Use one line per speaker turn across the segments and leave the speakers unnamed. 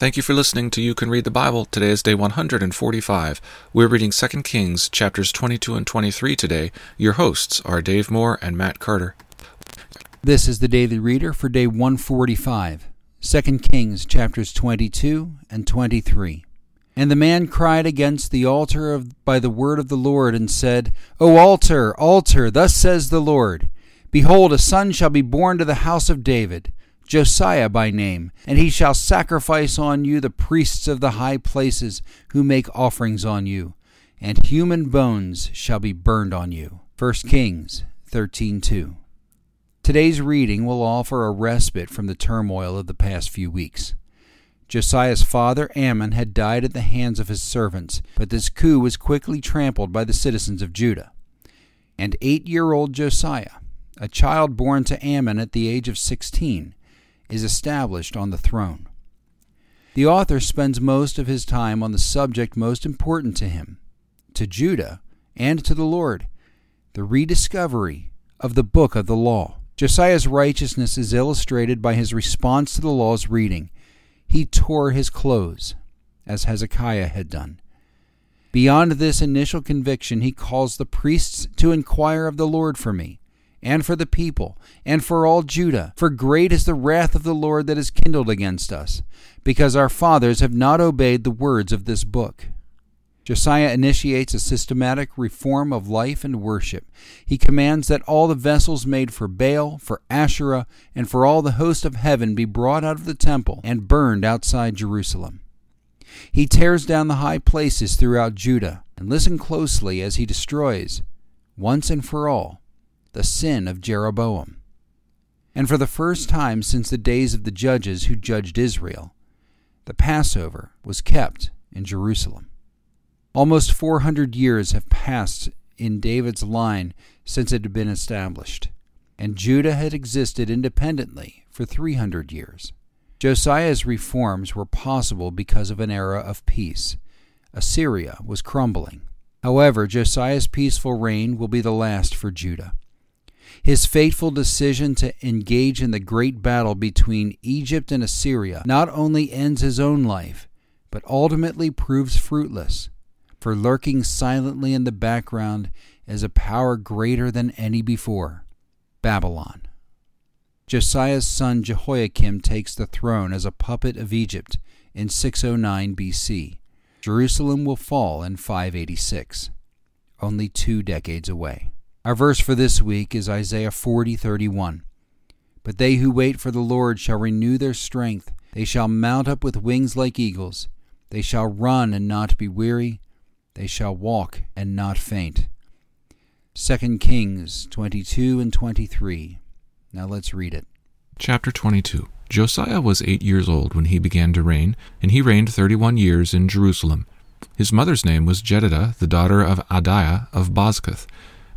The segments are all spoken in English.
Thank you for listening to You Can Read the Bible. Today is day 145. We're reading 2 Kings chapters 22 and 23 today. Your hosts are Dave Moore and Matt Carter.
This is the Daily Reader for day 145, 2 Kings chapters 22 and 23. And the man cried against the altar of, by the word of the Lord and said, O altar, altar, thus says the Lord, Behold, a son shall be born to the house of David Josiah by name, and he shall sacrifice on you the priests of the high places who make offerings on you, and human bones shall be burned on you. 1 Kings 13:2. Today's reading will offer a respite from the turmoil of the past few weeks. Josiah's father, Amon had died at the hands of his servants, but this coup was quickly trampled by the citizens of Judah. And eight year old Josiah, a child born to Amon at the age of sixteen, is established on the throne. The author spends most of his time on the subject most important to him, to Judah, and to the Lord the rediscovery of the book of the law. Josiah's righteousness is illustrated by his response to the law's reading. He tore his clothes, as Hezekiah had done. Beyond this initial conviction, he calls the priests to inquire of the Lord for me and for the people, and for all Judah. For great is the wrath of the Lord that is kindled against us, because our fathers have not obeyed the words of this book. Josiah initiates a systematic reform of life and worship. He commands that all the vessels made for Baal, for Asherah, and for all the host of heaven be brought out of the temple and burned outside Jerusalem. He tears down the high places throughout Judah, and listen closely as he destroys, once and for all, the sin of Jeroboam. And for the first time since the days of the judges who judged Israel, the Passover was kept in Jerusalem. Almost 400 years have passed in David's line since it had been established, and Judah had existed independently for 300 years. Josiah's reforms were possible because of an era of peace. Assyria was crumbling. However, Josiah's peaceful reign will be the last for Judah. His fateful decision to engage in the great battle between Egypt and Assyria not only ends his own life, but ultimately proves fruitless, for lurking silently in the background is a power greater than any before Babylon. Josiah's son Jehoiakim takes the throne as a puppet of Egypt in 609 BC. Jerusalem will fall in 586, only two decades away. Our verse for this week is Isaiah 40:31. But they who wait for the Lord shall renew their strength; they shall mount up with wings like eagles; they shall run and not be weary; they shall walk and not faint. 2 Kings 22 and 23. Now let's read it.
Chapter 22 Josiah was eight years old when he began to reign, and he reigned thirty one years in Jerusalem. His mother's name was Jedidah, the daughter of Adaiah of Bozkath.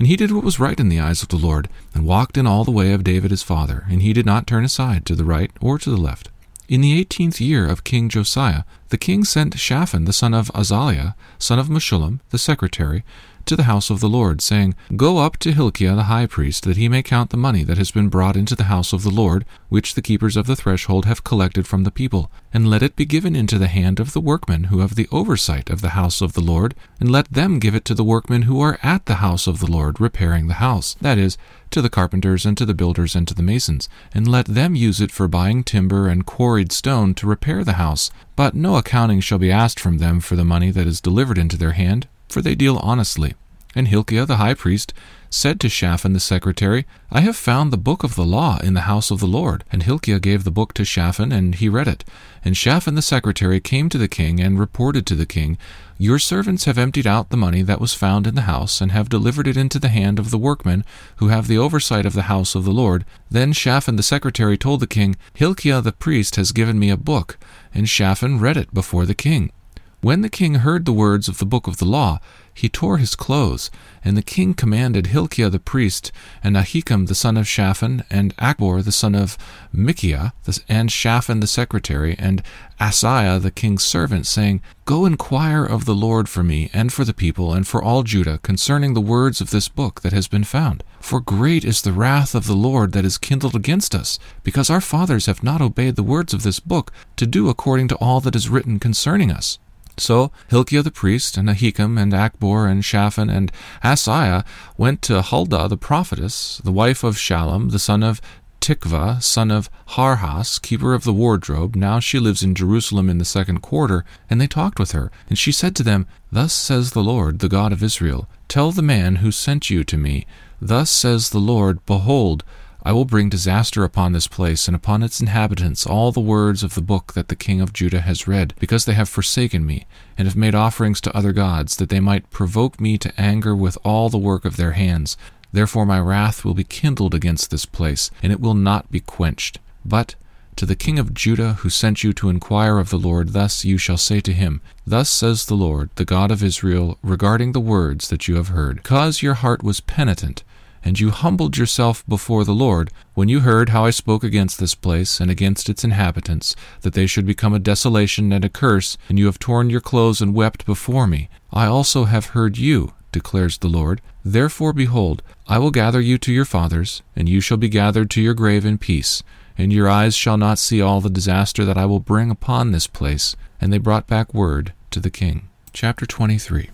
And he did what was right in the eyes of the Lord, and walked in all the way of David his father, and he did not turn aside to the right or to the left. In the eighteenth year of King Josiah, the king sent Shaphan the son of Azaliah, son of Meshullam, the secretary, to the house of the Lord, saying, Go up to Hilkiah the high priest, that he may count the money that has been brought into the house of the Lord, which the keepers of the threshold have collected from the people, and let it be given into the hand of the workmen who have the oversight of the house of the Lord, and let them give it to the workmen who are at the house of the Lord, repairing the house, that is, to the carpenters and to the builders and to the masons, and let them use it for buying timber and quarried stone to repair the house. But no accounting shall be asked from them for the money that is delivered into their hand, for they deal honestly. And Hilkiah the high priest said to Shaphan the secretary, I have found the book of the law in the house of the Lord. And Hilkiah gave the book to Shaphan, and he read it. And Shaphan the secretary came to the king and reported to the king, Your servants have emptied out the money that was found in the house, and have delivered it into the hand of the workmen who have the oversight of the house of the Lord. Then Shaphan the secretary told the king, Hilkiah the priest has given me a book. And Shaphan read it before the king. When the king heard the words of the book of the law, he tore his clothes, and the king commanded Hilkiah the priest, and Ahikam the son of Shaphan, and Achbor the son of Micaiah, and Shaphan the secretary, and Asaiah the king's servant, saying, Go inquire of the Lord for me, and for the people, and for all Judah, concerning the words of this book that has been found. For great is the wrath of the Lord that is kindled against us, because our fathers have not obeyed the words of this book, to do according to all that is written concerning us. So Hilkiah the priest, and Ahikam, and Achbor, and Shaphan, and Asaiah went to Huldah the prophetess, the wife of Shallum, the son of Tikvah, son of Harhas, keeper of the wardrobe. Now she lives in Jerusalem in the second quarter. And they talked with her. And she said to them, Thus says the Lord, the God of Israel, Tell the man who sent you to me, Thus says the Lord, Behold, I will bring disaster upon this place and upon its inhabitants all the words of the book that the king of Judah has read, because they have forsaken me, and have made offerings to other gods, that they might provoke me to anger with all the work of their hands. Therefore my wrath will be kindled against this place, and it will not be quenched. But to the king of Judah who sent you to inquire of the Lord, thus you shall say to him, Thus says the Lord, the God of Israel, regarding the words that you have heard. Because your heart was penitent, and you humbled yourself before the Lord, when you heard how I spoke against this place and against its inhabitants, that they should become a desolation and a curse, and you have torn your clothes and wept before me. I also have heard you, declares the Lord. Therefore, behold, I will gather you to your fathers, and you shall be gathered to your grave in peace, and your eyes shall not see all the disaster that I will bring upon this place. And they brought back word to the king. Chapter 23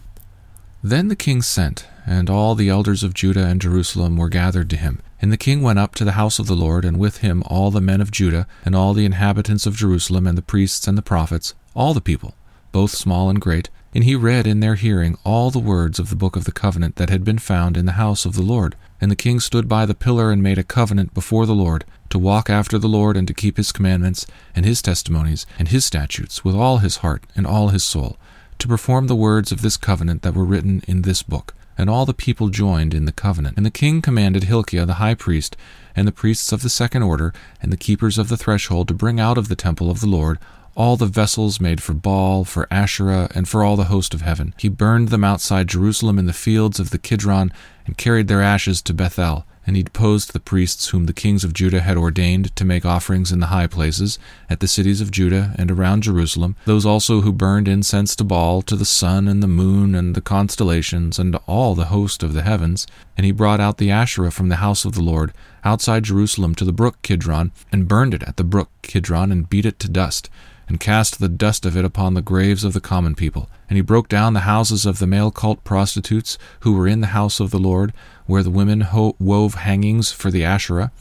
Then the king sent and all the elders of Judah and Jerusalem were gathered to him. And the king went up to the house of the Lord, and with him all the men of Judah, and all the inhabitants of Jerusalem, and the priests and the prophets, all the people, both small and great. And he read in their hearing all the words of the book of the covenant that had been found in the house of the Lord. And the king stood by the pillar and made a covenant before the Lord, to walk after the Lord, and to keep his commandments, and his testimonies, and his statutes, with all his heart and all his soul, to perform the words of this covenant that were written in this book. And all the people joined in the covenant. And the king commanded Hilkiah the high priest, and the priests of the second order, and the keepers of the threshold to bring out of the temple of the Lord all the vessels made for Baal, for Asherah, and for all the host of heaven. He burned them outside Jerusalem in the fields of the Kidron, and carried their ashes to Bethel and he deposed the priests whom the kings of Judah had ordained to make offerings in the high places, at the cities of Judah and around Jerusalem, those also who burned incense to Baal, to the sun and the moon and the constellations, and all the host of the heavens. And he brought out the Asherah from the house of the Lord, outside Jerusalem to the brook Kidron, and burned it at the brook Kidron, and beat it to dust and cast the dust of it upon the graves of the common people. And he broke down the houses of the male cult prostitutes who were in the house of the Lord, where the women ho- wove hangings for the Asherah.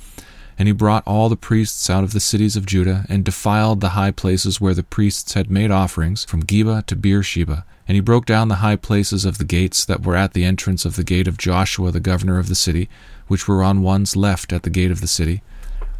And he brought all the priests out of the cities of Judah, and defiled the high places where the priests had made offerings, from Geba to Beersheba. And he broke down the high places of the gates that were at the entrance of the gate of Joshua the governor of the city, which were on one's left at the gate of the city.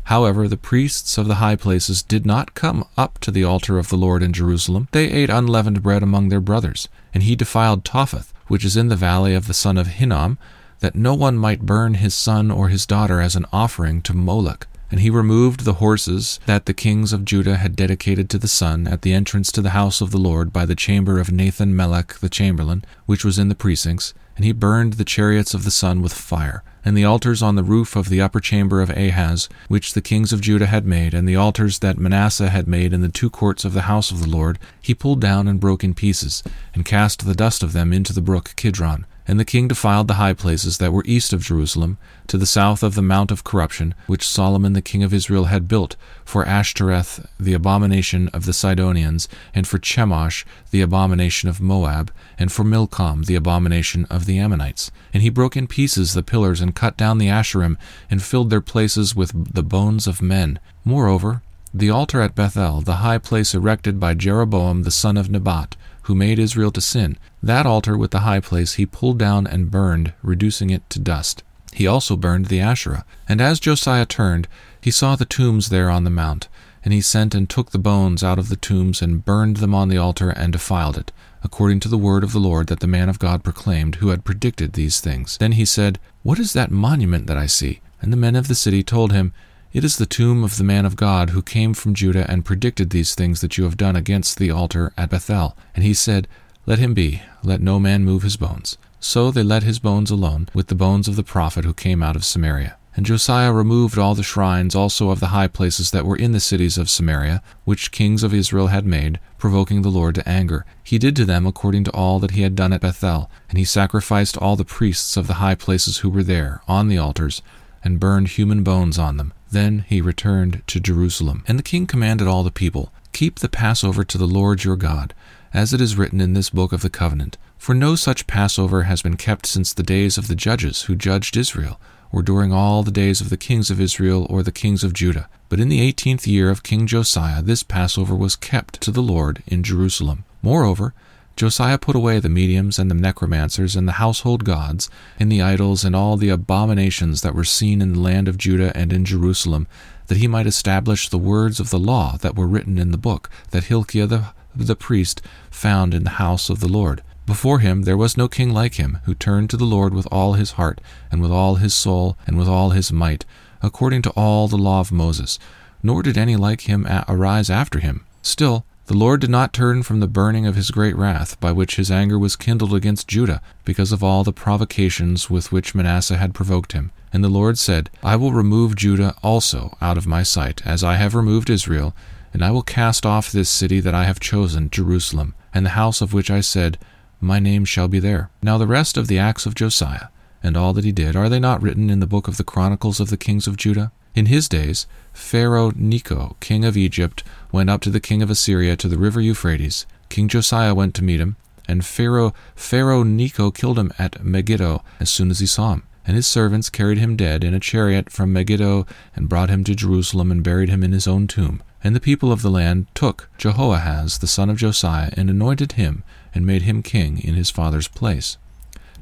However, the priests of the high places did not come up to the altar of the Lord in Jerusalem. They ate unleavened bread among their brothers. And he defiled Topheth, which is in the valley of the son of Hinnom, that no one might burn his son or his daughter as an offering to Molech. And he removed the horses that the kings of Judah had dedicated to the sun at the entrance to the house of the Lord by the chamber of Nathan Melech the chamberlain, which was in the precincts, and he burned the chariots of the sun with fire and the altars on the roof of the upper chamber of Ahaz, which the kings of Judah had made, and the altars that Manasseh had made in the two courts of the house of the Lord, he pulled down and broke in pieces, and cast the dust of them into the brook Kidron. And the king defiled the high places that were east of Jerusalem, to the south of the Mount of Corruption, which Solomon the king of Israel had built, for Ashtoreth the abomination of the Sidonians, and for Chemosh the abomination of Moab, and for Milcom the abomination of the Ammonites. And he broke in pieces the pillars, and cut down the Asherim, and filled their places with the bones of men. Moreover, the altar at Bethel, the high place erected by Jeroboam the son of Nebat, who made Israel to sin. That altar with the high place he pulled down and burned, reducing it to dust. He also burned the Asherah. And as Josiah turned, he saw the tombs there on the mount. And he sent and took the bones out of the tombs and burned them on the altar and defiled it, according to the word of the Lord that the man of God proclaimed, who had predicted these things. Then he said, What is that monument that I see? And the men of the city told him, It is the tomb of the man of God who came from Judah and predicted these things that you have done against the altar at Bethel. And he said, Let him be, let no man move his bones. So they let his bones alone, with the bones of the prophet who came out of Samaria. And Josiah removed all the shrines also of the high places that were in the cities of Samaria, which kings of Israel had made, provoking the Lord to anger. He did to them according to all that he had done at Bethel, and he sacrificed all the priests of the high places who were there, on the altars, and burned human bones on them. Then he returned to Jerusalem. And the king commanded all the people, Keep the Passover to the Lord your God, as it is written in this book of the covenant. For no such Passover has been kept since the days of the judges who judged Israel or during all the days of the kings of Israel or the kings of Judah. But in the eighteenth year of King Josiah, this Passover was kept to the Lord in Jerusalem. Moreover, Josiah put away the mediums and the necromancers and the household gods, and the idols and all the abominations that were seen in the land of Judah and in Jerusalem, that he might establish the words of the law that were written in the book that Hilkiah the, the priest found in the house of the Lord. Before him there was no king like him, who turned to the Lord with all his heart, and with all his soul, and with all his might, according to all the law of Moses. Nor did any like him arise after him. Still, the Lord did not turn from the burning of his great wrath, by which his anger was kindled against Judah, because of all the provocations with which Manasseh had provoked him. And the Lord said, I will remove Judah also out of my sight, as I have removed Israel, and I will cast off this city that I have chosen, Jerusalem, and the house of which I said, my name shall be there. Now the rest of the acts of Josiah, and all that he did, are they not written in the book of the Chronicles of the kings of Judah? In his days, Pharaoh Necho, king of Egypt, went up to the king of Assyria to the river Euphrates. King Josiah went to meet him, and Pharaoh, Pharaoh Necho killed him at Megiddo as soon as he saw him. And his servants carried him dead in a chariot from Megiddo, and brought him to Jerusalem, and buried him in his own tomb. And the people of the land took Jehoahaz the son of Josiah, and anointed him, and made him king in his father's place.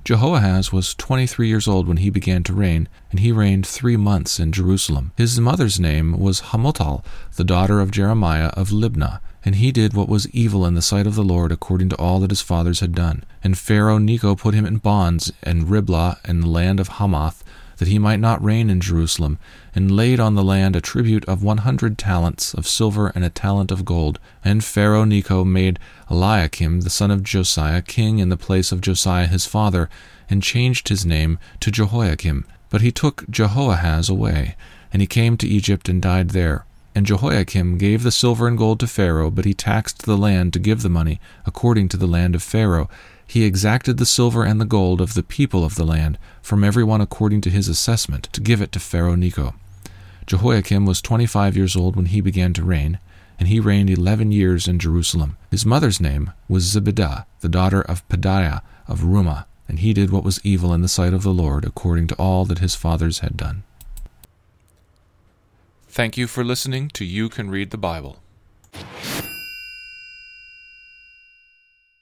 Jehoahaz was twenty three years old when he began to reign, and he reigned three months in Jerusalem. His mother's name was Hamutal, the daughter of Jeremiah of Libnah, and he did what was evil in the sight of the Lord according to all that his fathers had done. And Pharaoh Necho put him in bonds in Riblah in the land of Hamath, that he might not reign in Jerusalem, and laid on the land a tribute of one hundred talents of silver and a talent of gold. And Pharaoh Necho made Eliakim the son of Josiah king in the place of Josiah his father, and changed his name to Jehoiakim. But he took Jehoahaz away, and he came to Egypt and died there. And Jehoiakim gave the silver and gold to Pharaoh, but he taxed the land to give the money, according to the land of Pharaoh, he exacted the silver and the gold of the people of the land, from every one according to his assessment, to give it to Pharaoh Necho. Jehoiakim was twenty five years old when he began to reign, and he reigned eleven years in Jerusalem. His mother's name was Zebidah, the daughter of Pedaiah of Rumah, and he did what was evil in the sight of the Lord, according to all that his fathers had done.
Thank you for listening to You Can Read the Bible.